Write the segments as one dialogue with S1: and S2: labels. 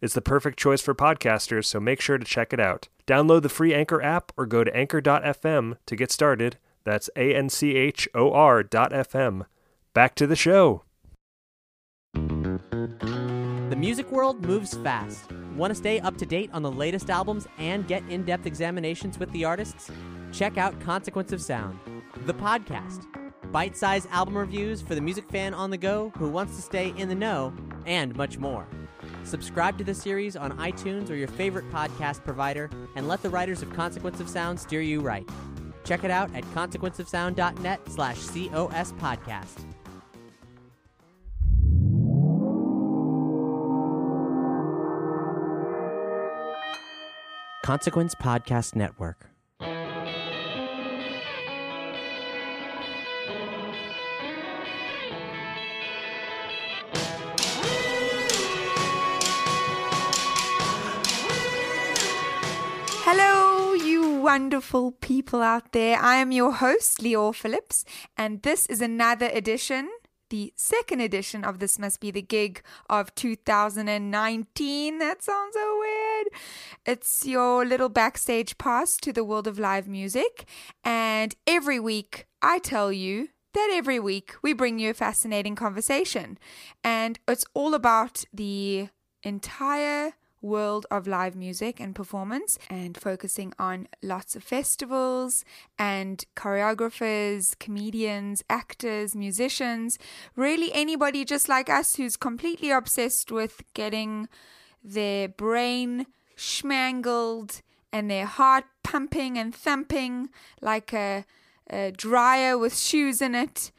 S1: It's the perfect choice for podcasters, so make sure to check it out. Download the free Anchor app or go to anchor.fm to get started. That's A N C H O R.fm. Back to the show.
S2: The music world moves fast. Want to stay up to date on the latest albums and get in depth examinations with the artists? Check out Consequence of Sound, the podcast. Bite sized album reviews for the music fan on the go who wants to stay in the know, and much more. Subscribe to the series on iTunes or your favorite podcast provider and let the writers of Consequence of Sound steer you right. Check it out at consequenceofsound.net slash COS podcast. Consequence Podcast Network.
S3: Hello, you wonderful people out there. I am your host, Leo Phillips, and this is another edition, the second edition of This Must Be the Gig of 2019. That sounds so weird. It's your little backstage pass to the world of live music, and every week I tell you that every week we bring you a fascinating conversation, and it's all about the entire world of live music and performance and focusing on lots of festivals and choreographers, comedians, actors, musicians, really anybody just like us who's completely obsessed with getting their brain schmangled and their heart pumping and thumping like a, a dryer with shoes in it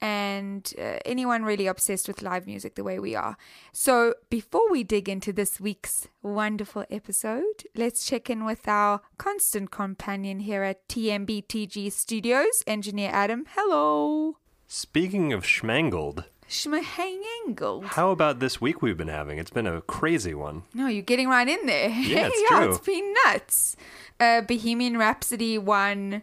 S3: and uh, anyone really obsessed with live music the way we are. So, before we dig into this week's wonderful episode, let's check in with our constant companion here at TMBTG Studios, Engineer Adam. Hello.
S1: Speaking of schmangled,
S3: Schmahangled.
S1: how about this week we've been having? It's been a crazy one.
S3: No, you're getting right in there.
S1: Yeah, it's
S3: yeah,
S1: true.
S3: it's been nuts. Uh, Bohemian Rhapsody won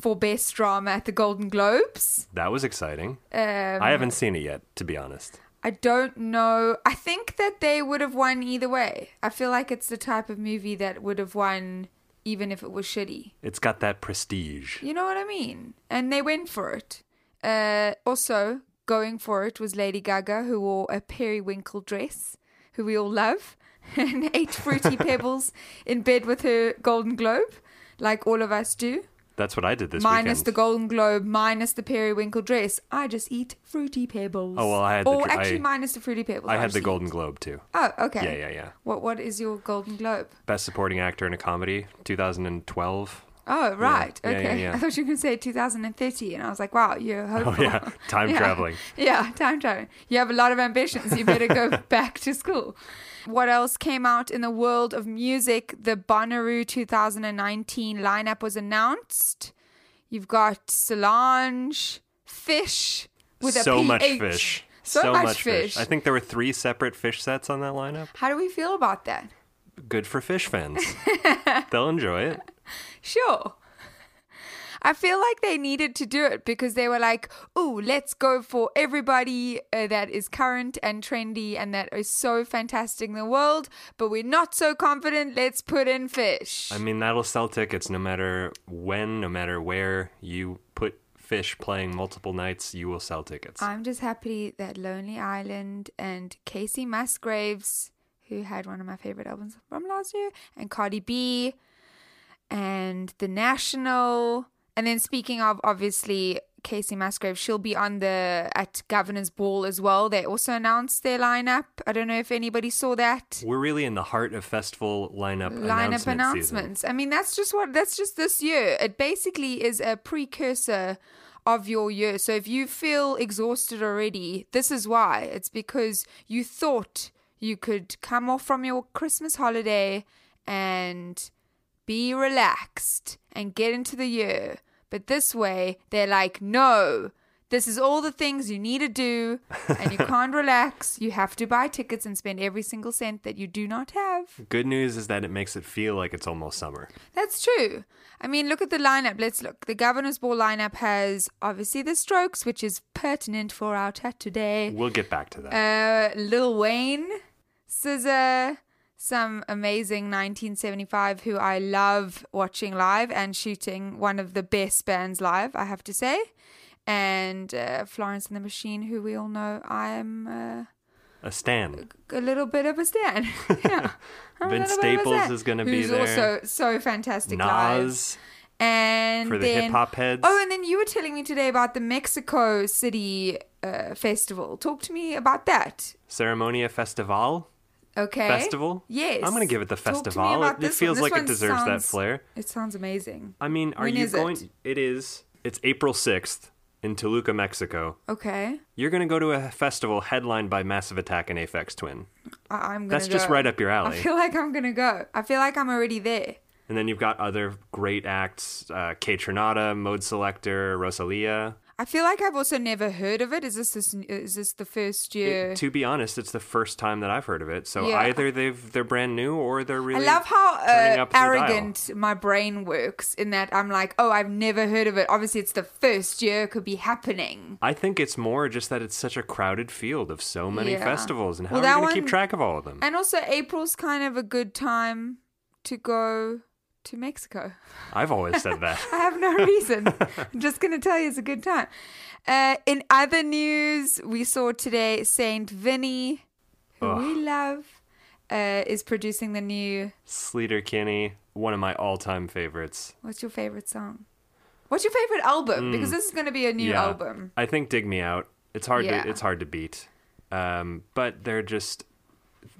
S3: for Best Drama at the Golden Globes.
S1: That was exciting.
S3: Um,
S1: I haven't seen it yet, to be honest.
S3: I don't know. I think that they would have won either way. I feel like it's the type of movie that would have won even if it was shitty.
S1: It's got that prestige.
S3: You know what I mean? And they went for it. Uh, also, going for it was Lady Gaga, who wore a periwinkle dress, who we all love, and ate fruity pebbles in bed with her Golden Globe, like all of us do.
S1: That's what I did this week.
S3: minus
S1: weekend.
S3: the Golden Globe, minus the periwinkle dress. I just eat fruity pebbles.
S1: Oh, well, I had the
S3: Or
S1: dr-
S3: actually,
S1: I-
S3: minus the fruity pebbles.
S1: I had
S3: just
S1: the
S3: eat.
S1: Golden Globe too.
S3: Oh, okay.
S1: Yeah, yeah, yeah.
S3: What What is your Golden Globe?
S1: Best Supporting Actor in a Comedy, 2012.
S3: Oh, right.
S1: Yeah, yeah,
S3: okay.
S1: yeah.
S3: I thought you were going to say 2030, and I was like, wow, you're
S1: Oh
S3: hopeful.
S1: yeah, time
S3: Yeah.
S1: traveling.
S3: Yeah, time traveling. You have a lot of ambitions. You better go back to school. What else came out in the world of music? The Bonnaroo 2019 lineup was announced. You've got Solange, Phish with a
S1: so much Phish.
S3: So, much, Phish.
S1: I think there were three separate Phish sets on that lineup.
S3: How do we feel about that?
S1: Good for Phish fans. They'll enjoy it.
S3: Sure. I feel like they needed to do it because they were like, "Oh, let's go for everybody uh, that is current and trendy and that is so fantastic in the world, but we're not so confident. Let's put in Phish."
S1: I mean, that'll sell tickets no matter when, no matter where you put Phish playing multiple nights, you will sell tickets.
S3: I'm just happy that Lonely Island and Kacey Musgraves, who had one of my favorite albums from last year, and Cardi B, and The National, and then speaking of obviously Kacey Musgraves, she'll be on the at Governor's Ball as well. They also announced their lineup. I don't know if anybody saw that
S1: We're really in the heart of festival lineup
S3: lineup
S1: announcement
S3: announcements. I mean, that's just what that's just this year. It basically is a precursor of your year. So if you feel exhausted already, this is why. It's because you thought you could come off from your Christmas holiday and be relaxed and get into the year. But this way, they're like, no, this is all the things you need to do, and you can't relax. You have to buy tickets and spend every single cent that you do not have.
S1: Good news is that it makes it feel like it's almost summer.
S3: That's true. I mean, look at the lineup. Let's look. The Governor's Ball lineup has obviously the Strokes, which is pertinent for our chat today.
S1: We'll get back to that.
S3: Uh, Lil Wayne, SZA, some amazing 1975 who I love watching live and shooting. One of the best bands live, I have to say. And uh, Florence and the Machine, who we all know I'm uh,
S1: a stand.
S3: a little bit of a stan. yeah. A
S1: Vince
S3: little bit of a
S1: Staples
S3: stan.
S1: is gonna be
S3: Who's
S1: there.
S3: also so fantastic live.
S1: Nas
S3: And
S1: for the hip hop heads.
S3: Oh, and then you were telling me today about the Mexico City uh, festival. Talk to me about that.
S1: Ceremonia Festival.
S3: Okay.
S1: Festival?
S3: Yes.
S1: I'm gonna give it the
S3: Talk
S1: festival. It- it feels like it deserves that flair.
S3: It sounds amazing.
S1: I mean, are
S3: When
S1: you going?
S3: it?
S1: It is. It's April 6th in Toluca, Mexico.
S3: Okay.
S1: You're going to go to a festival headlined by Massive Attack and Aphex Twin.
S3: I- I'm gonna.
S1: That's just right up your alley.
S3: I feel like I'm gonna go. I feel like I'm already there.
S1: And then you've got other great acts uh, Kaytranada, Mode Selector, Rosalia.
S3: I feel like I've also never heard of it. Is this this is this the first year?
S1: It- to be honest, it's the first time that I've heard of it. So
S3: Yeah.
S1: either they've they're brand new or they're really.
S3: I love how uh, arrogant my brain works in that I'm like, oh, I've never heard of it. Obviously, it's the first year, it could be happening.
S1: I think it's more just that it's such a crowded field of so many
S3: Yeah.
S1: festivals, and how
S3: Well,
S1: are you going to keep track of all of them?
S3: And also, April's kind of a good time to go to Mexico.
S1: I've always said that.
S3: I have no reason. I'm just going to tell you it's a good time. Uh, in other news, we saw today Saint Vinny, who we love, uh, is producing the new.
S1: Sleater Kinney, one of my all-time favorites.
S3: What's your favorite song? What's your favorite album? Because this is going to be a new
S1: Mm. yeah,
S3: album.
S1: I think "Dig Me Out." It's hard
S3: Yeah.
S1: to it's hard to beat, um, but they're just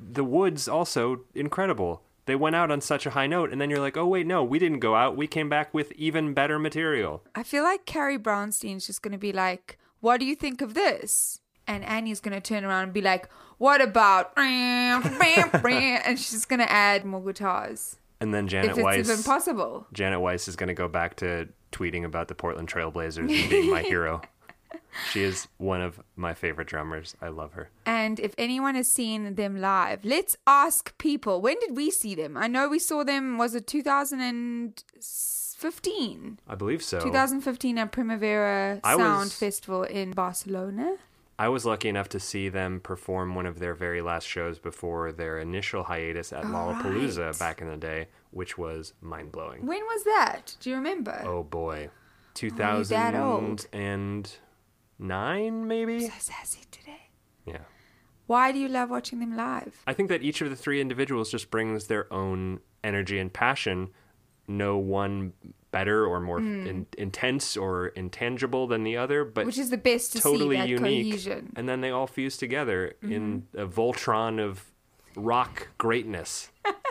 S1: the Woods also incredible. They went out on such a high note, and then you're like, oh wait, no, we didn't go out. We came back with even better material.
S3: I feel like Carrie Brownstein's just going to be like, "What do you think of this?" And Annie's going to turn around and be like, "What about?" and she's going to add more guitars
S1: And then Janet
S3: if it's
S1: Weiss,
S3: even possible.
S1: Janet Weiss is going to go back to tweeting about the Portland Trailblazers and being my hero. She is one of my favorite drummers. I love her.
S3: And if anyone has seen them live, let's ask people. When did we see them? I know we saw them. Was it 2015?
S1: I believe so.
S3: 2015 at Primavera
S1: I
S3: Sound
S1: was-
S3: Festival in Barcelona.
S1: I was lucky enough to see them perform one of their very last shows before their initial hiatus at Lollapalooza
S3: right.
S1: back in the day, which was mind blowing.
S3: When was that? Do you remember?
S1: Oh boy.
S3: you that old?
S1: 2009 maybe?
S3: So sassy today.
S1: Yeah.
S3: Why do you love watching them live?
S1: I think that each of the three individuals just brings their own energy and passion. No one better or more in, intense or intangible than the other, but.
S3: Which is the best to
S1: totally
S3: see that
S1: unique.
S3: cohesion. Mm-hmm.
S1: And then they all fuse together in a Voltron of rock greatness.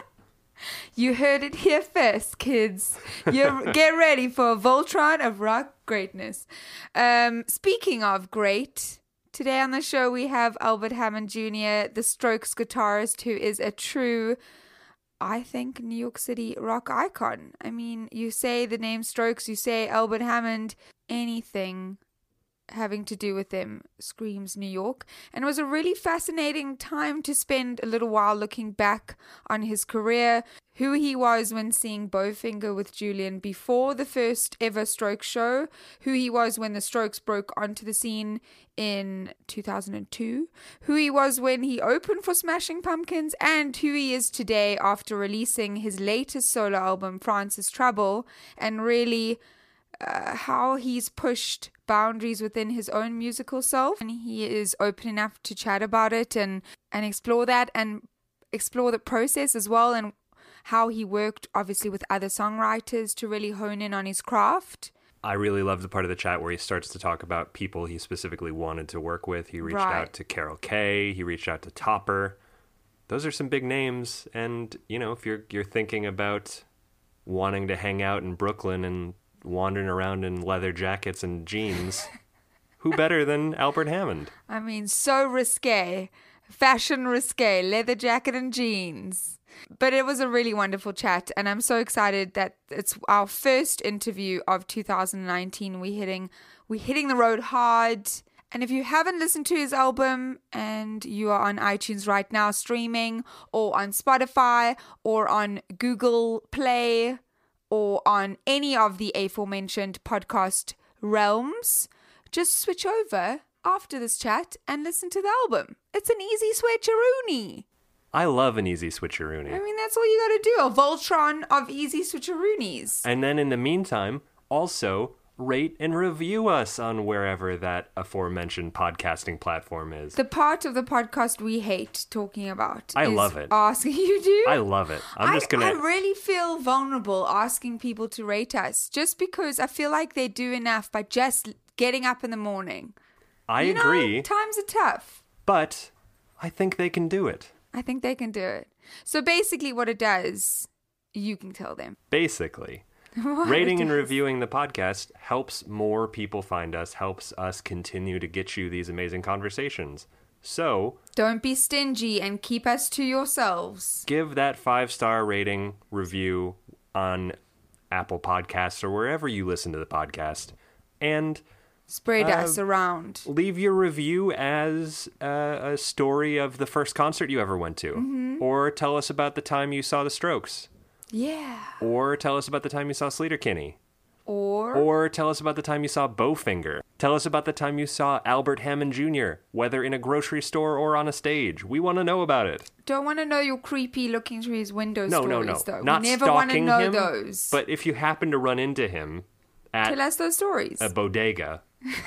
S3: You heard it here first, kids. You get ready for a Voltron of rock greatness. Um, speaking of great, today on the show we have Albert Hammond Jr., the Strokes guitarist, who is a true, I think, New York City rock icon. I mean, you say the name Strokes, you say Albert Hammond, anything having to do with them screams New York. And it was a really fascinating time to spend a little while looking back on his career. who he was when seeing Bowfinger with Julian before the first ever Strokes show, who he was when the Strokes broke onto the scene in 2002, who he was when he opened for Smashing Pumpkins, and who he is today after releasing his latest solo album, Francis Trouble, and really uh, how he's pushed boundaries within his own musical self and he is open enough to chat about it and and explore that and explore the process as well and how he worked obviously with other songwriters to really hone in on his craft
S1: I really love the part of the chat where he starts to talk about people he specifically wanted to work with. He reached
S3: Right.
S1: out to Carol Kay, he reached out to Topper. Those are some big names and, you know, if you're you're thinking about wanting to hang out in Brooklyn and wandering around in leather jackets and jeans, who better than Albert Hammond?
S3: I mean, so risque, fashion risque, leather jacket and jeans. But it was a really wonderful chat, and I'm so excited that it's our first interview of 2019. We're hitting, we're hitting the road hard. And if you haven't listened to his album and you are on iTunes right now streaming, or on Spotify, or on Google Play, or on any of the aforementioned podcast realms, just switch over after this chat and listen to the album. It's an easy switcheroony.
S1: I love an easy switcheroony.
S3: I mean, that's all you gotta do. A Voltron of easy switcheroonies.
S1: And then in the meantime, also rate and review us on wherever that aforementioned podcasting platform is.
S3: The part of the podcast we hate talking about.
S1: I
S3: is
S1: love it.
S3: Asking you do.
S1: I love it. I'm just gonna.
S3: I really feel vulnerable asking people to rate us just because I feel like they do enough by just getting up in the morning.
S1: I
S3: You know,
S1: agree,
S3: times are tough.
S1: but I think they can do it.
S3: I think they can do it. So basically, what it does, you can tell them.
S1: Basically,
S3: What
S1: rating and reviewing the podcast helps more people find us, helps us continue to get you these amazing conversations. So
S3: Don't be stingy and keep us to yourselves.
S1: give that five star rating review on Apple Podcasts or wherever you listen to the podcast. And
S3: Spread
S1: Uh,
S3: us around.
S1: leave your review as uh, a story of the first concert you ever went to.
S3: Mm-hmm.
S1: Or tell us about the time you saw the Strokes.
S3: Yeah.
S1: Or tell us about the time you saw Sleater Kinney.
S3: Or,
S1: Or tell us about the time you saw Bowfinger. Tell us about the time you saw Albert Hammond Jr., whether in a grocery store or on a stage. We want to know about it.
S3: don't want to know your creepy looking through his window
S1: No,
S3: stories,
S1: no, no.
S3: though.
S1: Not
S3: we never want to
S1: stalking
S3: know
S1: him.
S3: those.
S1: But if you happen to run into him at
S3: Tell us those stories.
S1: a bodega,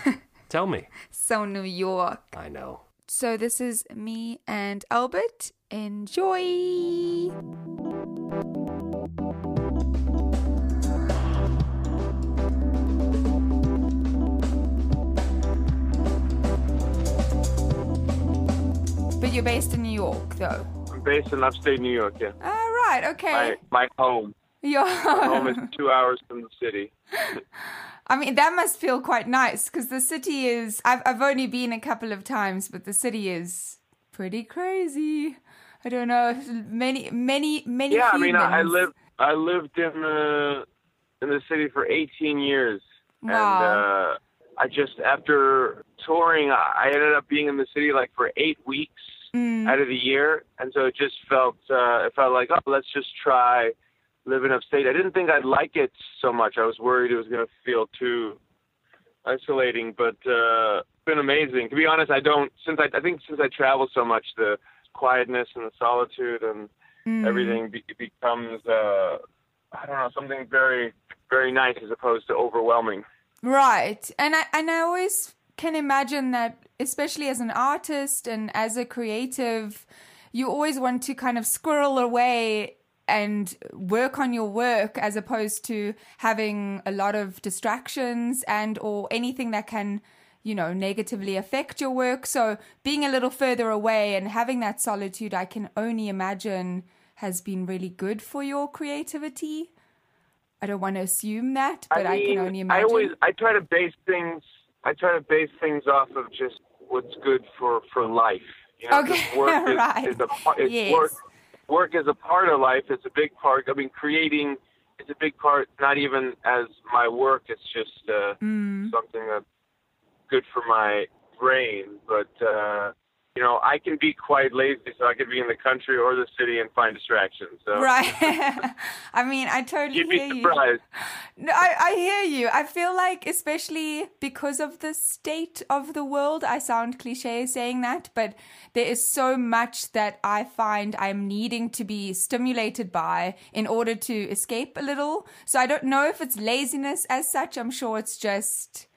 S1: tell me.
S3: so New York.
S1: I know.
S3: So this is me and Albert. Enjoy. But you're based in New York, though.
S4: I'm based in upstate New York, yeah.
S3: All right, okay.
S4: My, my home.
S3: Your
S4: Home is two hours from the city.
S3: I mean, that must feel quite nice because the city is. I've I've only been a couple of times, but the city is pretty crazy. I don't know. Many, many, many.
S4: Yeah, I mean, I, I lived I lived in the in the city for 18 years, and uh, I just after touring, I ended up being in the city like for eight weeks
S3: Mm.
S4: out of the year, and so it just felt uh, it felt like oh, let's just try living upstate. I didn't think I'd like it so much. I was worried it was going to feel too isolating, but uh, it's been amazing. To be honest, I don't since I I think since I travel so much, the quietness and the solitude and
S3: Mm.
S4: everything be- becomes uh, I don't know something very very nice as opposed to overwhelming.
S3: Right. And I and I always can imagine that especially as an artist and as a creative, you always want to kind of squirrel away and work on your work as opposed to having a lot of distractions and or anything that can you know negatively affect your work. So being a little further away and having that solitude i can only imagine has been really good for your creativity. I don't want to assume that but i,
S4: mean,
S3: can only imagine
S4: I always I try to base things I try to base things off of just what's good for for life. You know,
S3: Okay,
S4: work is,
S3: right.
S4: is a part.
S3: Yes.
S4: work work is a part of life. It's a big part. I mean, creating is a big part. Not even as my work. It's just uh,
S3: Mm.
S4: something that's good for my brain. But uh, you know, I can be quite lazy, so I could be in the country or the city and find distractions. So
S3: Right. I mean, I totally
S4: you'd be
S3: hear you.
S4: surprised.
S3: No, I, I hear you. I feel like, especially because of the state of the world, I sound cliche saying that, but there is so much that I find I'm needing to be stimulated by in order to escape a little. So I don't know if it's laziness as such. I'm sure it's just.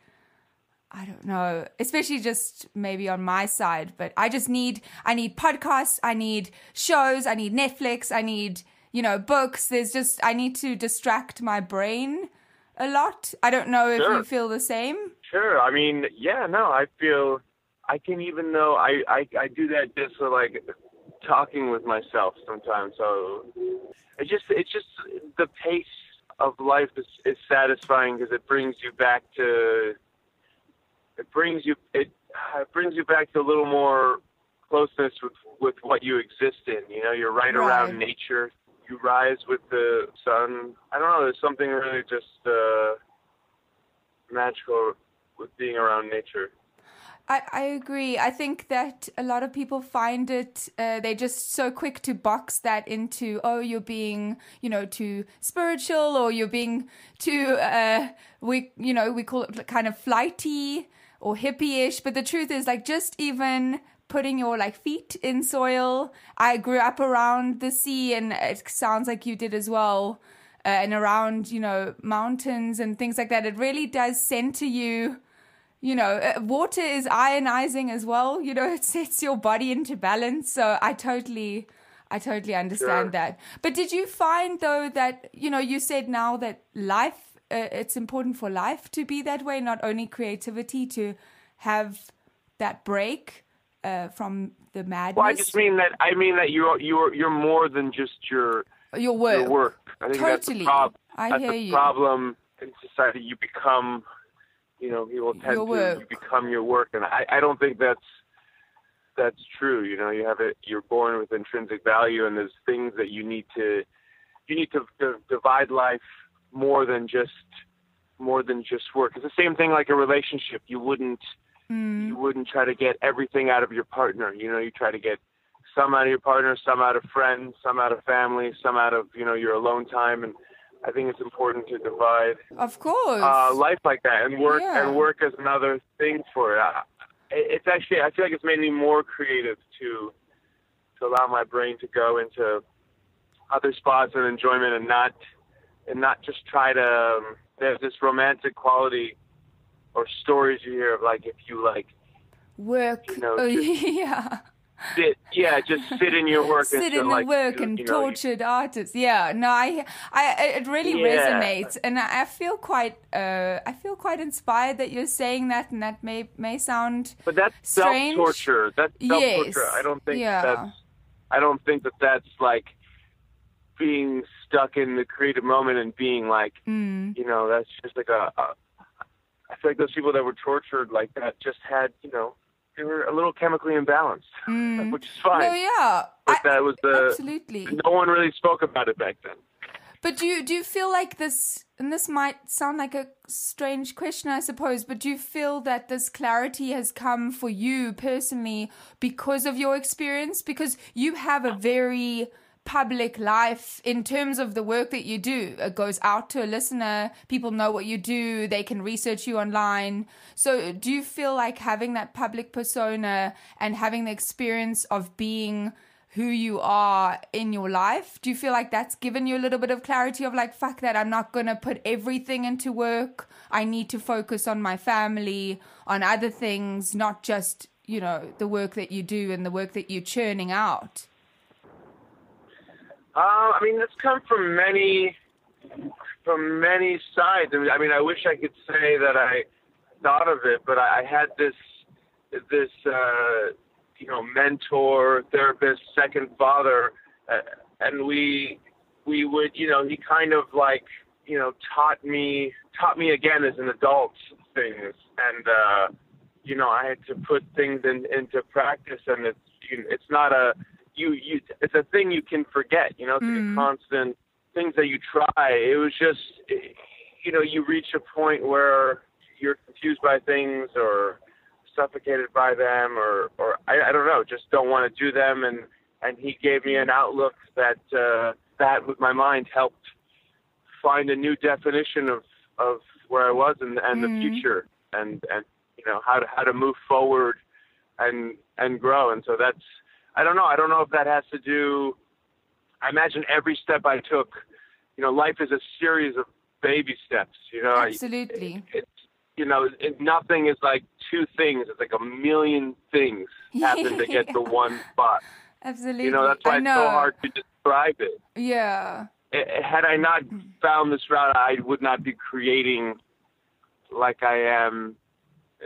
S3: I don't know, especially just maybe on my side, but I just need I need podcasts, I need shows, I need Netflix, I need, you know, books. There's just I need to distract my brain a lot. I don't know if
S4: Sure.
S3: you feel the same.
S4: Sure. I mean, yeah, no, I feel I can even though I I, I do that just for like talking with myself sometimes. So it just it's just the pace of life is, is satisfying because it brings you back to it brings you it, it brings you back to a little more closeness with with what you exist in. You know, you're right,
S3: Right.
S4: around nature. You rise with the sun. I don't know. There's something really just uh, magical with being around nature.
S3: I, I agree. I think that a lot of people find it, uh, they're just so quick to box that into, oh, you're being, you know, too spiritual or you're being too, uh, we, you know, we call it kind of flighty or hippie-ish. But the truth is like just even putting your like feet in soil. I grew up around the sea and it sounds like you did as well. Uh, and around, you know, mountains and things like that. It really does center you you know, uh, water is ionizing as well. You know, it sets your body into balance. So I totally, I totally understand
S4: Sure.
S3: that. But did you find though that you know you said now that life, uh, it's important for life to be that way, not only creativity to have that break uh, from the madness.
S4: Well, I just mean that I mean that you're you're you're more than just your
S3: your work.
S4: your work. I think that's the
S3: Totally.
S4: problem.
S3: I
S4: that's
S3: hear
S4: the
S3: you.
S4: problem in society. You become, you know, people tend
S3: Your
S4: to
S3: work.
S4: you become your work, and I, I don't think that's that's true. You know, you have it. You're born with intrinsic value, and there's things that you need to you need to, to divide life more than just more than just work. It's the same thing like a relationship. You wouldn't
S3: Mm.
S4: you wouldn't try to get everything out of your partner. You know, you try to get some out of your partner, some out of friends, some out of family, some out of you know your alone time, and I think it's important to divide
S3: Of course.
S4: uh, life like that, and work
S3: Yeah.
S4: and work is another thing for it. I, it's actually I feel like it's made me more creative to to allow my brain to go into other spots and enjoyment, and not and not just try to. Um, there's this romantic quality or stories you hear of like if you like
S3: work.
S4: you know,
S3: oh, yeah.
S4: sit, yeah, just sit in your work
S3: sit in
S4: like
S3: the work
S4: you,
S3: and
S4: you know,
S3: tortured artists. Yeah, no, I, I, it really
S4: Yeah.
S3: resonates, and I I feel quite, uh, I feel quite inspired that you're saying that, and that may may sound
S4: But that's
S3: strange.
S4: self torture. That's self torture.
S3: Yes.
S4: I don't think
S3: Yeah.
S4: that's. I don't think that that's like being stuck in the creative moment and being like,
S3: Mm.
S4: you know, that's just like a, a. I feel like those people that were tortured like that just had, you know, they were a little chemically imbalanced,
S3: Mm.
S4: which is fine.
S3: No, yeah,
S4: but
S3: I-
S4: that was the.
S3: absolutely.
S4: No one really spoke about it back then.
S3: But do you do you feel like this? And this might sound like a strange question, I suppose. But do you feel that this clarity has come for you personally because of your experience? Because you have a very public life in terms of the work that you do. It goes out to a listener. People know what you do. They can research you online. So do you feel like having that public persona and having the experience of being who you are in your life? Do you feel like that's given you a little bit of clarity of like, fuck that, I'm not to put everything into work. I need to focus on my family, on other things, not just, you know, the work that you do and the work that you're churning out?
S4: Uh, I mean, it's come from many, from many sides. I mean, I mean, I wish I could say that I thought of it, but I, I had this, this, uh, you know, mentor, therapist, second father, uh, and we, we would, you know, he kind of like, you know, taught me, taught me again as an adult things, and uh, you know, I had to put things in, into practice, and it's, you, know, it's not a you you it's a thing you can forget you know it's
S3: Mm.
S4: a constant things that you try it was just you know you reach a point where you're confused by things or suffocated by them or or I, I don't know, just don't want to do them and and he gave me an outlook that uh that with my mind helped find a new definition of of where I was and and the
S3: Mm.
S4: future and and you know how to how to move forward and and grow and so that's I don't know I don't know if that has to do I imagine every step I took you know life is a series of baby steps you know I-
S3: Absolutely.
S4: it's you know it, nothing is like two things it's like a million things happen to get to one spot
S3: Absolutely.
S4: you know that's why
S3: I
S4: it's so hard to describe it
S3: Yeah.
S4: Eh, had I not found this route, I would not be creating like I am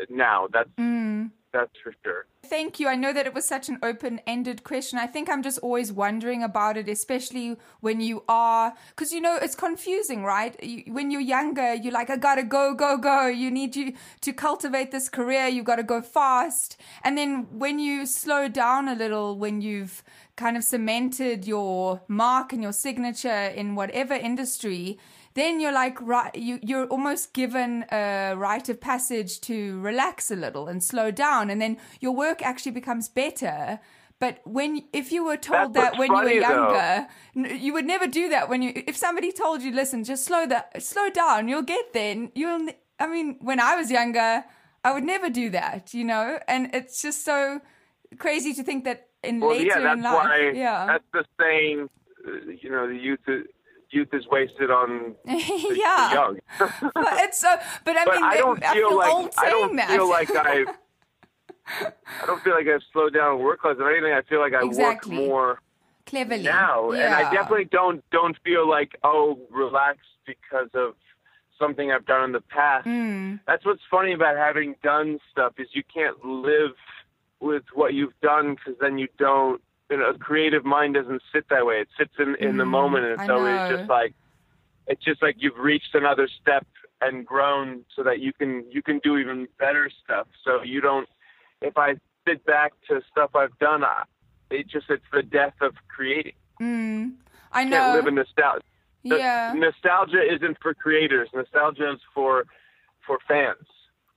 S4: now. That's
S3: Mm.
S4: That's for sure.
S3: Thank you. I know that it was such an open ended question. I think I'm just always wondering about it, especially when you are, because you know, it's confusing, right? You, when you're younger, you're like, I gotta go, go, go. You need you to cultivate this career. You gotta go fast. And then when you slow down a little, when you've kind of cemented your mark and your signature in whatever industry, then you're like right you you're almost given a rite of passage to relax a little and slow down and then your work actually becomes better but when if you were told
S4: That's
S3: that when you were
S4: though.
S3: younger n- you would never do that when you if somebody told you listen just slow that slow down you'll get there you'll i mean when i was younger i would never do that you know and it's just so crazy to think that in
S4: Well,
S3: later
S4: yeah, that's
S3: in life
S4: why.
S3: yeah
S4: That's the saying. uh, You know, the youth is, youth is wasted on the, the
S3: yeah
S4: young.
S3: but it's so but i
S4: but
S3: mean
S4: I don't
S3: I
S4: feel
S3: feel
S4: like I don't
S3: that
S4: feel like I've. I don't feel like I've slowed down work. If anything, I feel like I
S3: Exactly.
S4: work more
S3: cleverly
S4: now, and I definitely don't don't feel like oh relaxed because of something I've done in the past.
S3: Mm.
S4: That's what's funny about having done stuff is you can't live with what you've done because then you don't. You know, a creative mind doesn't sit that way. It sits in in the
S3: Mm,
S4: moment, and it's always just like it's just like you've reached another step and grown so that you can you can do even better stuff. So you don't. If I sit back to stuff I've done, I, it just it's the death of creating.
S3: Mm. I
S4: You
S3: know.
S4: can't live in nostalgia.
S3: yeah,
S4: Nostalgia isn't for creators. Nostalgia is for for fans.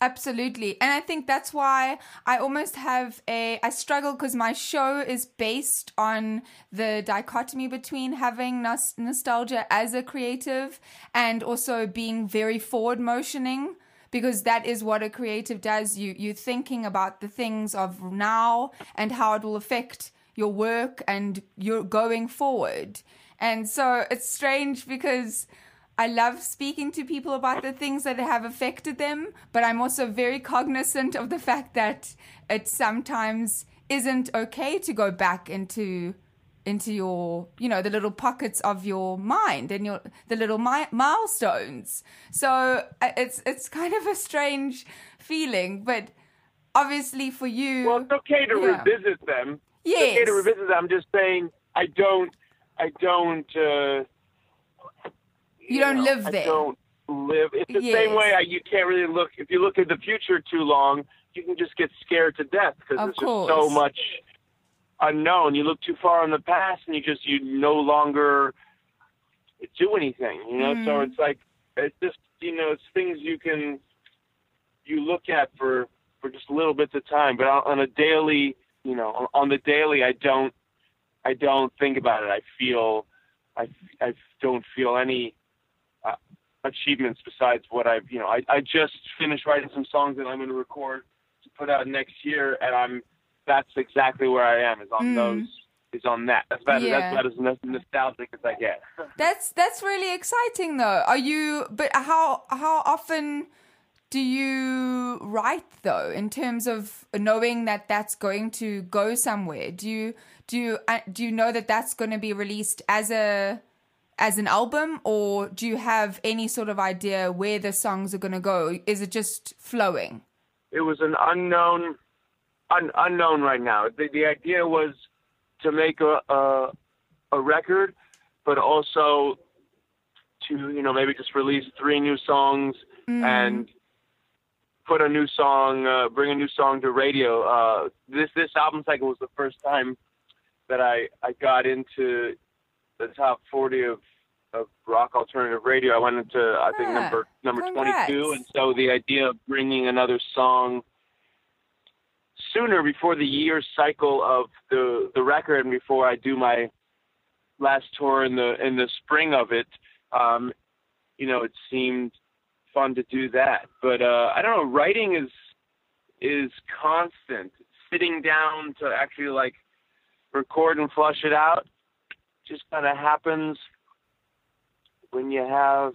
S3: Absolutely. And I think that's why I almost have a I struggle because my show is based on the dichotomy between having nos- nostalgia as a creative and also being very forward motioning because that is what a creative does you you're thinking about the things of now and how it will affect your work and you're going forward and so it's strange because I love speaking to people about the things that have affected them, but I'm also very cognizant of the fact that it sometimes isn't okay to go back into into your you know the little pockets of your mind and your the little mi- milestones so uh, it's it's kind of a strange feeling but obviously for you
S4: Well, it's okay to
S3: Yeah.
S4: revisit them. yes. It's okay to revisit them. I'm just saying I don't. I don't. Uh,
S3: You don't live
S4: I
S3: there.
S4: don't live. It's the
S3: Yes.
S4: same way I, you can't really look. If you look at the future too long, you can just get scared to death because there's just so much unknown. You look too far in the past, and you just you no longer do anything. You know, so
S3: Mm.
S4: it's like it's just you know it's things you can you look at for for just little bits of time, but on, a daily, you know, on, on the daily, I don't I don't think about it. I feel I I don't feel any uh, achievements besides what I've you know I I just finished writing some songs that I'm going to record to put out next year, and I'm that's exactly where I am is on
S3: Mm.
S4: those is on that. That's about
S3: Yeah.
S4: that's about as nos- nostalgic as I get.
S3: That's that's really exciting though. Are you but how how often do you write though in terms of knowing that that's going to go somewhere? Do you do you uh, do you know that that's going to be released as a as an album or do you have any sort of idea where the songs are going to go? Is it just flowing?
S4: it was an unknown un, unknown right now. The the idea was to make a, a a record, but also to you know maybe just release three new songs
S3: Mm.
S4: and put a new song, uh, bring a new song to radio. Uh, this this album cycle was the first time that I I got into the top forty of of rock alternative radio. I went into I think
S3: Ah,
S4: number number
S3: congrats.
S4: twenty two, and so the idea of bringing another song sooner before the year cycle of the the record and before I do my last tour in the in the spring of it, um, you know, it seemed fun to do that. But uh, I don't know, writing is is constant. Sitting down to actually like record and flush it out just kind of happens when you have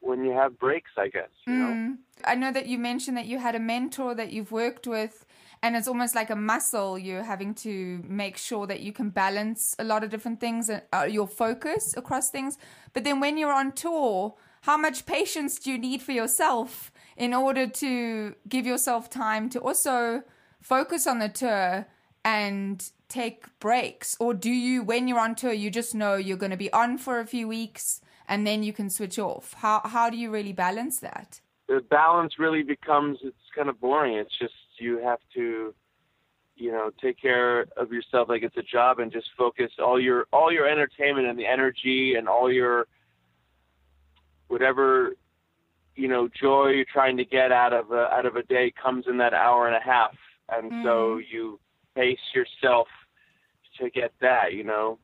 S4: when you have breaks, I guess. You know?
S3: Mm. I know that you mentioned that you had a mentor that you've worked with, and it's almost like a muscle. You're having to make sure that you can balance a lot of different things and uh, your focus across things. But then when you're on tour, how much patience do you need for yourself in order to give yourself time to also focus on the tour and take breaks? Or do you, when you're on tour, you just know you're going to be on for a few weeks and then you can switch off? How, how do you really balance that?
S4: The balance really becomes, it's kind of boring. It's just you have to, you know, take care of yourself like it's a job and just focus all your, all your entertainment and the energy and all your, whatever you know joy you're trying to get out of a out of a day comes in that hour and a half and mm. so you pace yourself to get that you know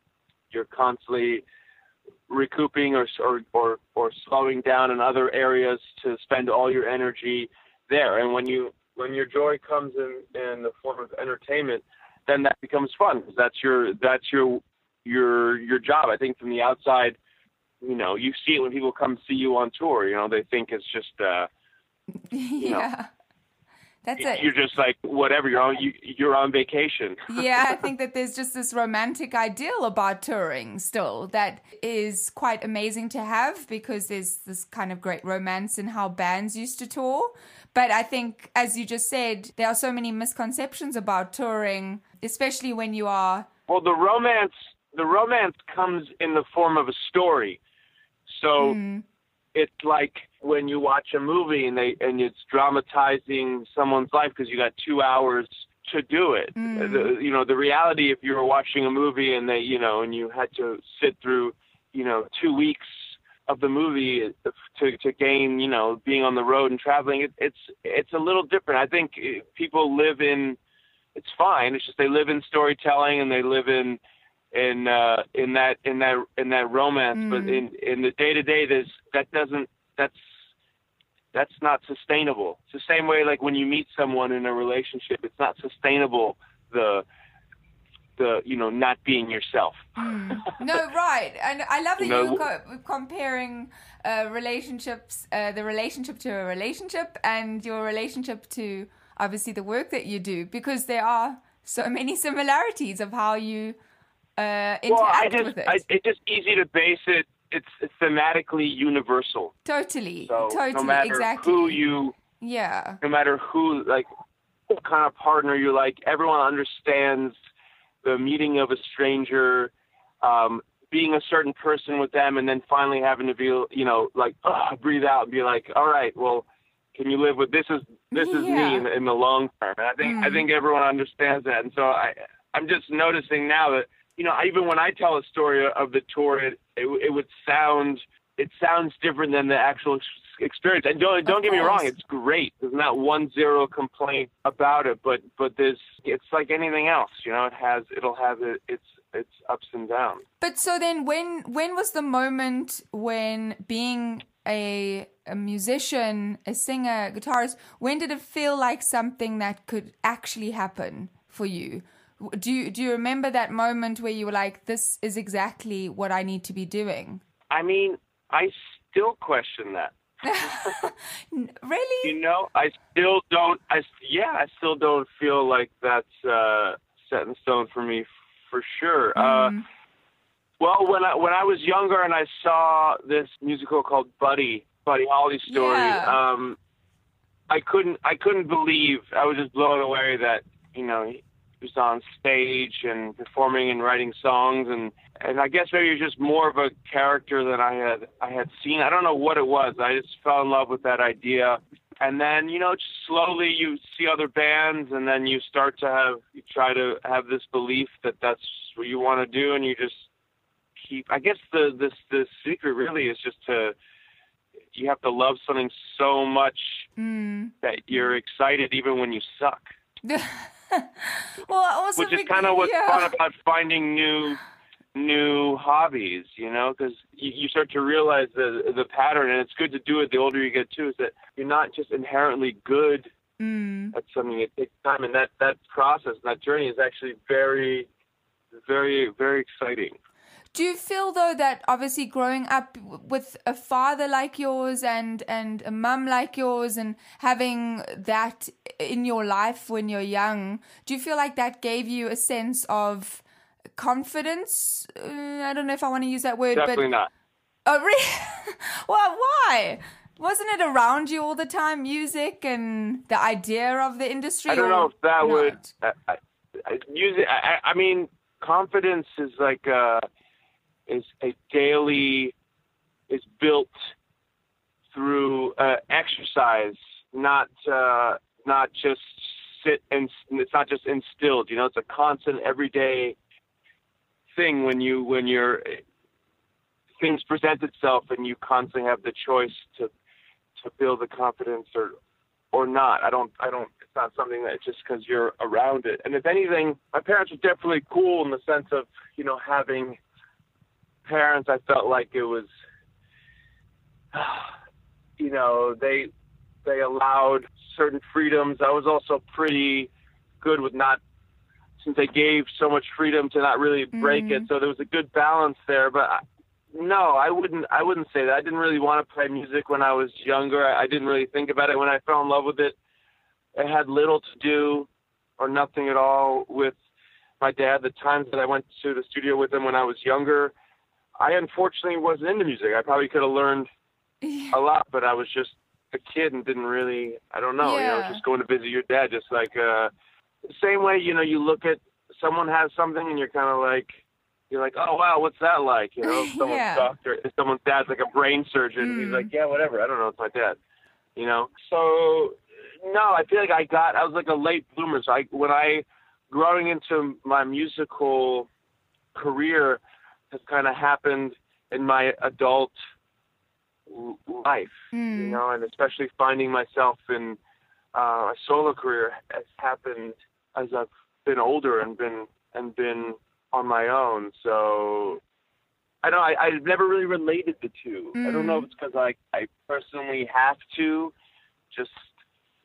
S4: you're constantly recouping or or or, or slowing down in other areas to spend all your energy there and when you when your joy comes in in the form of entertainment then that becomes fun because that's your that's your your your job i think from the outside you know, you see it when people come see you on tour. You know, they think it's just, uh,
S3: yeah. Know, that's it.
S4: You're just like whatever. You're on. You, you're on vacation.
S3: yeah, I think that there's just this romantic ideal about touring still that is quite amazing to have because there's this kind of great romance in how bands used to tour. But I think, as you just said, there are so many misconceptions about touring, especially when you are.
S4: Well, the romance, the romance comes in the form of a story. So mm. it's like when you watch a movie and they and it's dramatizing someone's life because you got two hours to do it. Mm. The, you know, the reality if you were watching a movie and they, you know, and you had to sit through, you know, two weeks of the movie to to gain, you know, being on the road and traveling, it, it's it's a little different. I think eh, people live in. It's fine. It's just they live in storytelling and they live in in uh, in that in that in that romance. Mm. But in in the day to day, there's that doesn't that's that's not sustainable. It's the same way like when you meet someone in a relationship, it's not sustainable. The the you know not being yourself.
S3: Mm. No, right, and I love that you, know, you were co- comparing uh, relationships, uh, the relationship to a relationship, and your relationship to obviously the work that you do, because there are so many similarities of how you uh, interact well, I
S4: just,
S3: with it.
S4: I, it's just easy to base it. It's thematically universal.
S3: Totally.
S4: So
S3: totally.
S4: No matter
S3: exactly.
S4: who you.
S3: Yeah.
S4: No matter who, like, what kind of partner you like, everyone understands the meeting of a stranger, um, being a certain person with them, and then finally having to be, you know, like, breathe out and be like, all right, well, can you live with this? Is this is yeah. me in, in, the long term? And I think mm. I think everyone understands that, and so I I'm just noticing now that you know, even when I tell a story of the tour, it, it, it would sound it sounds different than the actual experience. And don't don't get me wrong, it's great. There's not one zero complaint about it, but but there's it's like anything else, you know. It has it'll have it, its its ups and downs.
S3: But so then, when when was the moment when being a a musician, a singer, guitarist, when did it feel like something that could actually happen for you? Do you do you remember that moment where you were like, "This is exactly what I need to be doing"?
S4: I mean, I still question that.
S3: really?
S4: You know, I still don't. I yeah, I still don't feel like that's uh, set in stone for me, for sure. Mm. Uh, well, when I when I was younger and I saw this musical called Buddy, Buddy Holly story, yeah. um, I couldn't I couldn't believe. I was just blown away that you know was on stage and performing and writing songs and and I guess maybe it was just more of a character than I had I had seen. I don't know what it was. I just fell in love with that idea. And then, you know, just slowly you see other bands and then you start to have you try to have this belief that that's what you want to do and you just keep I guess the this the secret really is just to you have to love something so much
S3: mm.
S4: that you're excited even when you suck.
S3: well, also
S4: which is kind of what's
S3: yeah.
S4: fun about finding new new hobbies, you know, because you, you start to realize the the pattern, and it's good to do it the older you get too. Is that you're not just inherently good
S3: Mm.
S4: at something; it takes time, and that that process, that journey, is actually very, very, very exciting.
S3: Do you feel though that obviously growing up with a father like yours and and a mum like yours and having that in your life when you're young, do you feel like that gave you a sense of confidence? Uh, I don't know if I want to use that word,
S4: Definitely
S3: but
S4: not.
S3: oh really? well, why? Wasn't it around you all the time, music and the idea of the industry?
S4: I don't know if that
S3: not?
S4: would I, I, I, use it. I, I I mean, confidence is like uh is a daily is built through uh, exercise, not uh, not just sit and it's not just instilled. You know, it's a constant, everyday thing when you when you're things present itself and you constantly have the choice to to build the confidence or or not. I don't I don't it's not something that just because you're around it. And if anything, my parents were definitely cool in the sense of, you know, having parents I felt like it was you know, they they allowed certain freedoms. I was also pretty good with not since they gave so much freedom to not really break it. Mm-hmm. So there was a good balance there, but I, no, I wouldn't. I wouldn't say that. I didn't really want to play music when I was younger. I, I didn't really think about it. When I fell in love with it, it had little to do, or nothing at all, with my dad. The times that I went to the studio with him when I was younger, I unfortunately wasn't into music. I probably could have learned a lot, but I was just a kid and didn't really. I don't know. You know, just going to visit your dad, just like uh, the same way. You know, you look at someone has something and you're kind of like you're like, oh wow, what's that like? You know, someone's
S3: Yeah.
S4: doctor, someone's dad's like a brain surgeon, he's
S3: Mm.
S4: like, yeah, whatever. I don't know, it's my dad. You know, so no, I feel like I got, I was like a late bloomer. So I, when I, growing into my musical career, has kind of happened in my adult life. You
S3: Mm.
S4: know, and especially finding myself in uh, a solo career has happened as I've been older and been and been on my own. So I don't. I, I've never really related the two. I don't know if it's because I I personally have to. Just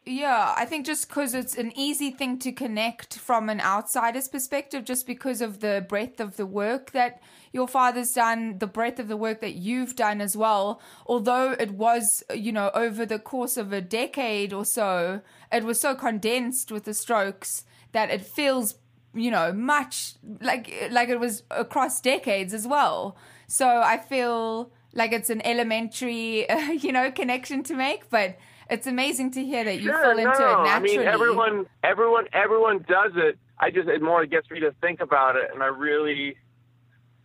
S3: Yeah, I think just because it's an easy thing to connect from an outsider's perspective, just because of the breadth of the work that your father's done, the breadth of the work that you've done as well. Although it was, you know, over the course of a decade or so, it was so condensed with the strokes that it feels, you know, much like like it was across decades as well. So I feel like it's an elementary, you know, connection to make, but it's amazing to hear that you
S4: sure,
S3: fall into
S4: no.
S3: it naturally.
S4: I mean, everyone, everyone, everyone does it. I just it more gets me to think about it, and I really,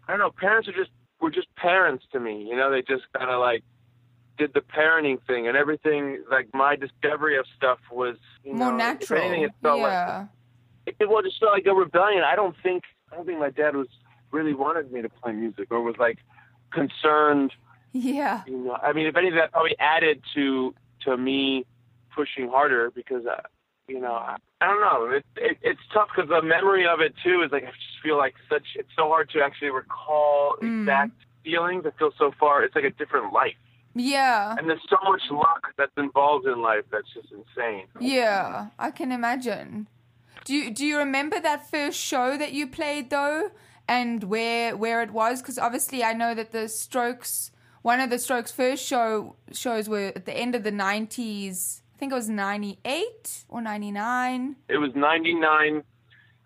S4: I don't know. Parents are just were just parents to me. You know, they just kind of like did the parenting thing, and everything. Like my discovery of stuff was you
S3: more
S4: know,
S3: natural.
S4: If anything, it felt like
S3: yeah.
S4: it, it well, just felt like a rebellion. I don't think I don't think my dad was really wanted me to play music or was like concerned.
S3: yeah.
S4: You know, I mean, if anything, that probably added to to me pushing harder because uh, you know I, I don't know. It, it it's tough because the memory of it too is like I just feel like such. It's so hard to actually recall
S3: Mm.
S4: exact feelings. I feel so far. It's like a different life,
S3: Yeah.
S4: and there's so much luck that's involved in life that's just insane.
S3: Yeah. I can imagine. Do you do you remember that first show that you played though, and where where it was? Because obviously I know that the Strokes, one of the Strokes' first show shows were at the end of the nineties. I think it was ninety eight or ninety nine.
S4: It was '99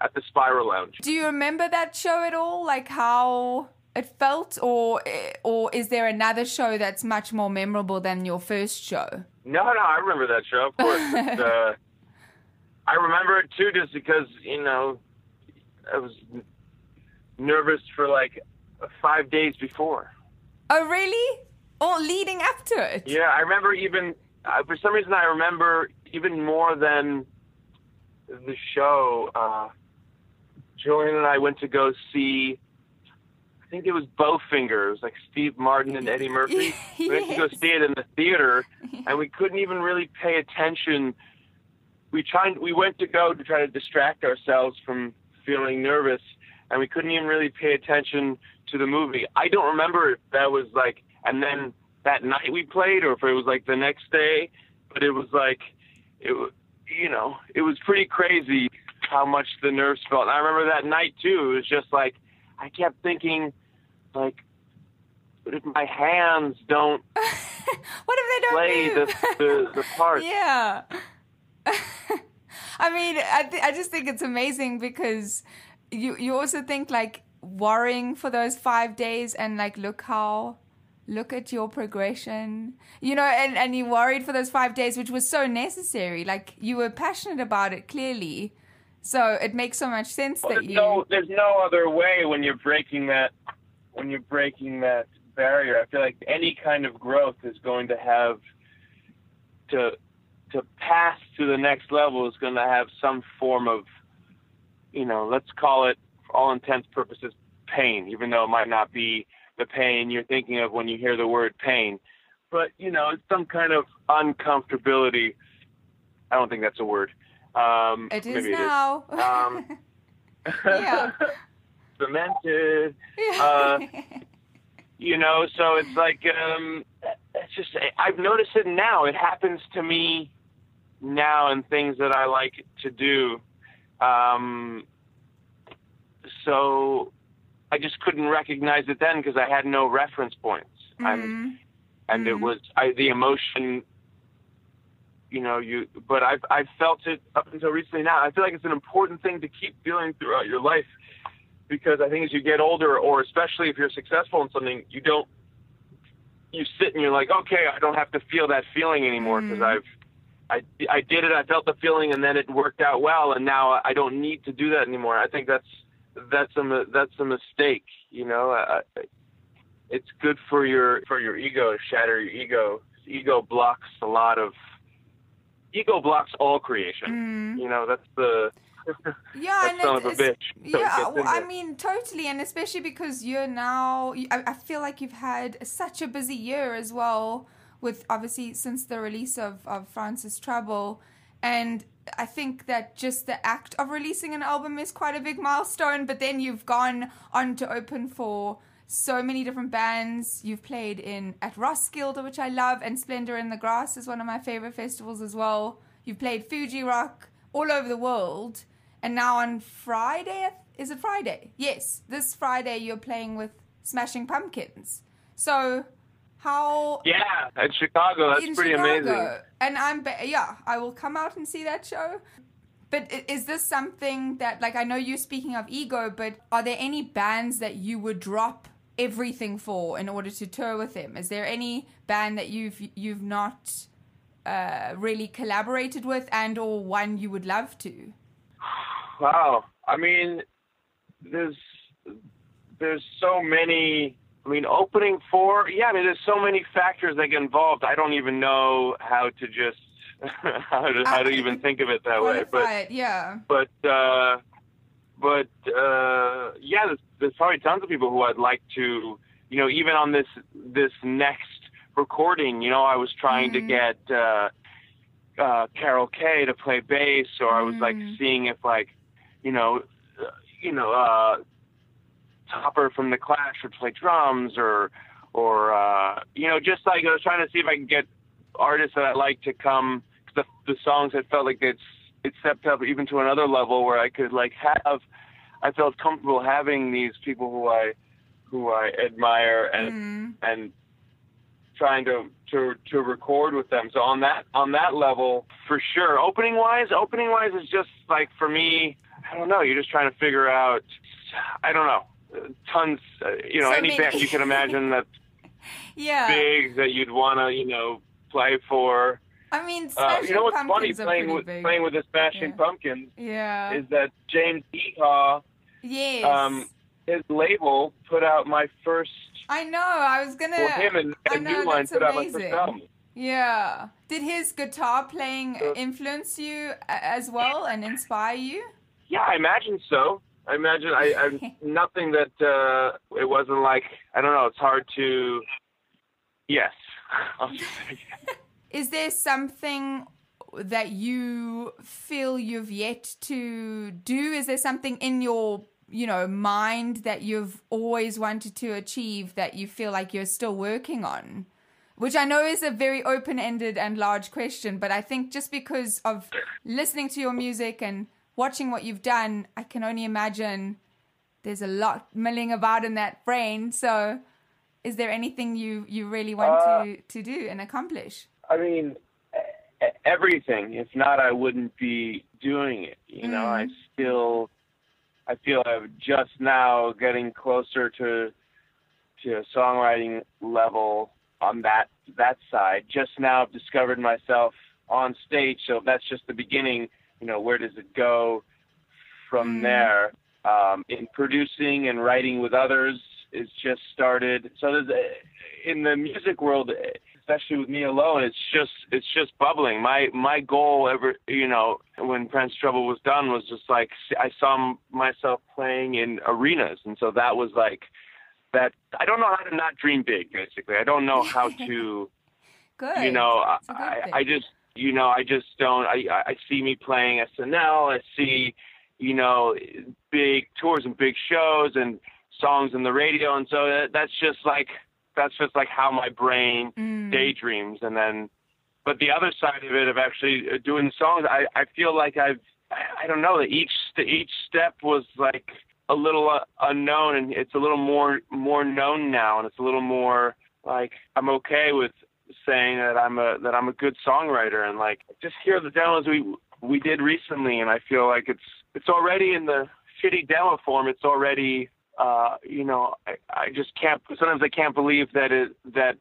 S4: at the Spiral Lounge.
S3: Do you remember that show at all? Like how it felt, or or is there another show that's much more memorable than your first show?
S4: No, no, I remember that show. Of course, uh, I remember it too, just because you know I was nervous for like five days before.
S3: Oh, really? Or leading up to it?
S4: Yeah, I remember even uh, for some reason I remember even more than the show. Uh, Julian and I went to go see. I think it was Bowfinger. It was like Steve Martin and Eddie Murphy. We went to go see it in the theater, and we couldn't even really pay attention we tried we went to go to try to distract ourselves from feeling nervous, and we couldn't even really pay attention to the movie. I don't remember if that was like, and then that night we played, or if it was like the next day. But it was like, it you know, it was pretty crazy how much the nerves felt. And I remember that night too. It was just like I kept thinking, like, but if my hands don't
S3: what if they don't
S4: play
S3: move?
S4: the, the the part?
S3: yeah. I mean, I th- I just think it's amazing because you you also think like worrying for those five days and like look how look at your progression. You know and and you worried for those five days which was so necessary. Like you were passionate about it clearly. So it makes so much sense
S4: Well,
S3: that
S4: there's
S3: you
S4: no there's no other way when you're breaking that when you're breaking that barrier. I feel like any kind of growth is going to have to to pass to the next level is going to have some form of you know let's call it all intents purposes pain even though it might not be the pain you're thinking of when you hear the word pain but you know it's some kind of uncomfortability i don't think that's a word um
S3: it is
S4: maybe
S3: now
S4: it is. Um,
S3: yeah
S4: cemented. Uh, you know, so it's like um, it's just I've noticed it now. It happens to me now in things that I like to do. Um, so I just couldn't recognize it then because I had no reference points. And
S3: Mhm.
S4: and it
S3: Mhm.
S4: was I the emotion you know you but I've I've felt it up until recently now I feel like it's an important thing to keep feeling throughout your life because I think as you get older or especially if you're successful in something you don't you sit and you're like okay I don't have to feel that feeling anymore because
S3: Mhm.
S4: I've I I did it I felt the feeling and then it worked out well and now I don't need to do that anymore I think that's that's a that's a mistake you know I, it's good for your for your ego to shatter your ego. Ego blocks a lot of ego blocks all creation.
S3: Mm.
S4: You know, that's the
S3: yeah and
S4: son
S3: it's,
S4: of a
S3: it's-
S4: bitch.
S3: Yeah well, i mean totally and especially because you're now I, I feel like you've had such a busy year as well with obviously since the release of of francis trouble and i think that just the act of releasing an album is quite a big milestone but then you've gone on to open for so many different bands you've played in at roskilde which i love and splendor in the grass is one of my favorite festivals as well you've played fuji rock all over the world and now on Friday, is it Friday? Yes, this Friday you're playing with Smashing Pumpkins. So, how
S4: yeah, at Chicago, that's
S3: in
S4: pretty
S3: Chicago?
S4: amazing.
S3: And I'm ba- yeah, I will come out and see that show. But is this something that like I know you're speaking of ego, but are there any bands that you would drop everything for in order to tour with them? Is there any band that you've you've not uh, really collaborated with, and or one you would love to?
S4: Wow. I mean, there's there's so many. I mean, opening for yeah. I mean, there's so many factors that get involved. I don't even know how to just how to how to even think of it that way. But
S3: it, yeah.
S4: but uh, but uh, yeah, there's, there's probably tons of people who I'd like to, you know, even on this this next recording, you know, I was trying to
S3: Mhm.
S4: get uh, uh, Carol Kaye to play bass, or I was like
S3: Mhm.
S4: seeing if like, you know, uh, you know, uh, Topper from the Clash would play drums, or or uh, you know, just like I was trying to see if I can get artists that I like to come. The the songs I felt like it's it stepped up even to another level where I could like have. I felt comfortable having these people who I who I admire and
S3: Mm.
S4: and trying to to to record with them. So on that on that level, for sure. Opening wise, opening wise is just like for me. I don't know. You're just trying to figure out. I don't know. Tons. Uh, you know,
S3: So
S4: any
S3: many.
S4: band you can imagine that's
S3: Yeah.
S4: big that you'd want to you know play for.
S3: I mean,
S4: Uh, you know what's funny playing with
S3: big.
S4: playing with the Smashing
S3: Yeah.
S4: Pumpkins
S3: yeah.
S4: is that James Iha,
S3: yes.
S4: um, his label put out my first.
S3: I know. I was gonna.
S4: Well, him and,
S3: I
S4: and
S3: know,
S4: New Line
S3: that's
S4: put out my first album.
S3: Yeah. Did his guitar playing
S4: Uh,
S3: influence you as well and inspire you?
S4: Yeah, I imagine so. I imagine I, I nothing that uh, it wasn't like I don't know. It's hard to. Yes. I'll just say yes.
S3: Is there something that you feel you've yet to do? Is there something in your you know mind that you've always wanted to achieve that you feel like you're still working on? Which I know is a very open ended and large question, but I think just because of listening to your music and watching what you've done, I can only imagine there's a lot milling about in that brain. So, is there anything you you really want
S4: Uh,
S3: to to do and accomplish?
S4: I mean, everything. If not, I wouldn't be doing it. You know, I still, I feel I'm just now getting closer to to a songwriting level on that that side. Just now, I've discovered myself on stage, so that's just the beginning. You know, where does it go from there? Um, in producing and writing with others is just started. So there's a, in the music world, especially with me alone, it's just it's just bubbling. My my goal ever, you know, when Francis Trouble was done was just like I saw myself playing in arenas, and so that was like that. I don't know how to not dream big. Basically, I don't know how to.
S3: Good.
S4: You know, I. I just, you know, I just don't. I, I see me playing SNL. I see, you know, big tours and big shows and songs on the radio, and so that, that's just like that's just like how my brain
S3: Mm.
S4: daydreams, and then. But the other side of it, of actually uh, doing songs, I I feel like I've I, I don't know that each each step was like a little uh, unknown, and it's a little more more known now, and it's a little more like I'm okay with saying that I'm a that I'm a good songwriter. And like just hear the demos we we did recently and I feel like it's it's already in the shitty demo form. It's already uh you know I, I just can't sometimes I can't believe that it that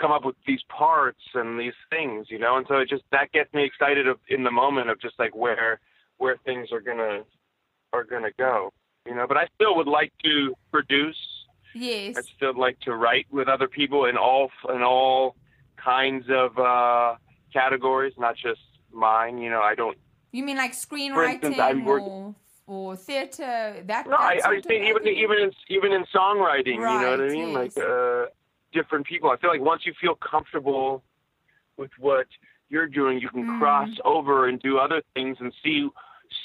S4: come up with these parts and these things you know? And so it just that gets me excited of, in the moment of just like where where things are gonna are gonna go you know? But I still would like to produce.
S3: Yes.
S4: I'd still like to write with other people in all in all kinds of uh, categories, not just mine. You know, I don't.
S3: You mean like
S4: instance,
S3: screenwriting
S4: I'm
S3: or or theater? That
S4: No, I, I was thinking even even in even in songwriting. Right, you know what I mean?
S3: yes.
S4: Like uh, different people. I feel like once you feel comfortable with what you're doing, you can
S3: Mm.
S4: cross over and do other things and see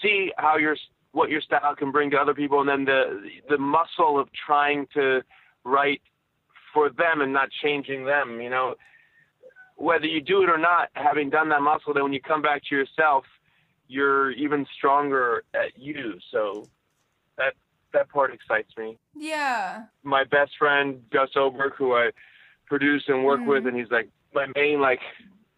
S4: see how your what your style can bring to other people, and then the the muscle of trying to write for them and not changing them. You know, whether you do it or not, having done that muscle, then when you come back to yourself, you're even stronger at you. So that that part excites me.
S3: Yeah.
S4: My best friend Gus Oberg, who I produce and work with, and he's like my main like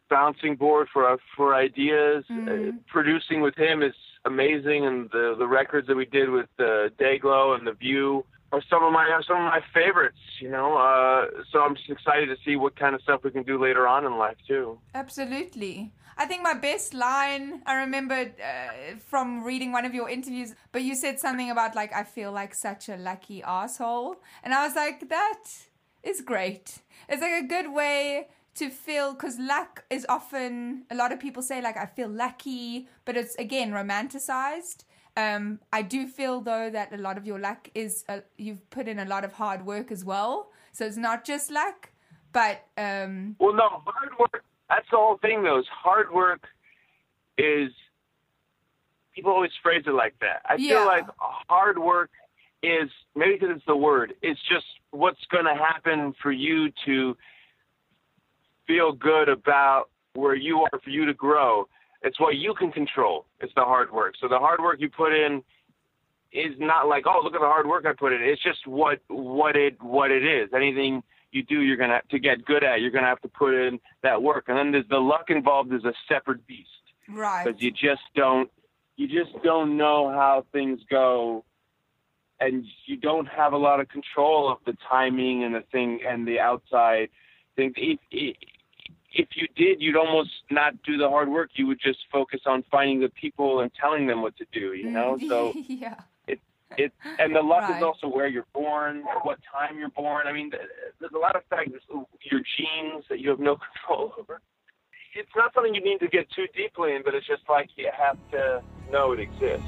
S4: bouncing board for for ideas. Uh, producing with him is amazing, and the the records that we did with uh, Dayglow and The View are some of my are some of my favorites. You know, uh, so I'm just excited to see what kind of stuff we can do later on in life too.
S3: Absolutely. I think my best line I remember uh, from reading one of your interviews, but you said something about like I feel like such a lucky asshole, and I was like that is great. It's like a good way to feel because luck is often a lot of people say like I feel lucky, but it's again romanticized. Um, I do feel though that a lot of your luck is uh, you've put in a lot of hard work as well, so it's not just luck. But um,
S4: Well, no, hard work. That's the whole thing, though. Is hard work is people always phrase it like that. I
S3: Yeah.
S4: feel like hard work is maybe because it's the word. It's just what's going to happen for you to feel good about where you are for you to grow. It's what you can control. It's the hard work. So the hard work you put in is not like, oh, look at the hard work I put in. It's just what what it what it is. Anything you do, you're gonna have to get good at. You're gonna have to put in that work. And then there's the luck involved is a separate beast
S3: right.
S4: because you just don't you just don't know how things go and you don't have a lot of control of the timing and the thing and the outside things if, you did you'd almost not do the hard work you would just focus on finding the people and telling them what to do you know so
S3: yeah.
S4: it it, and the luck
S3: Right.
S4: is also where you're born, what time you're born. I mean, th- there's a lot of factors. Your genes that you have no control over. It's not something you need to get too deeply in, but it's just like you have to know it exists.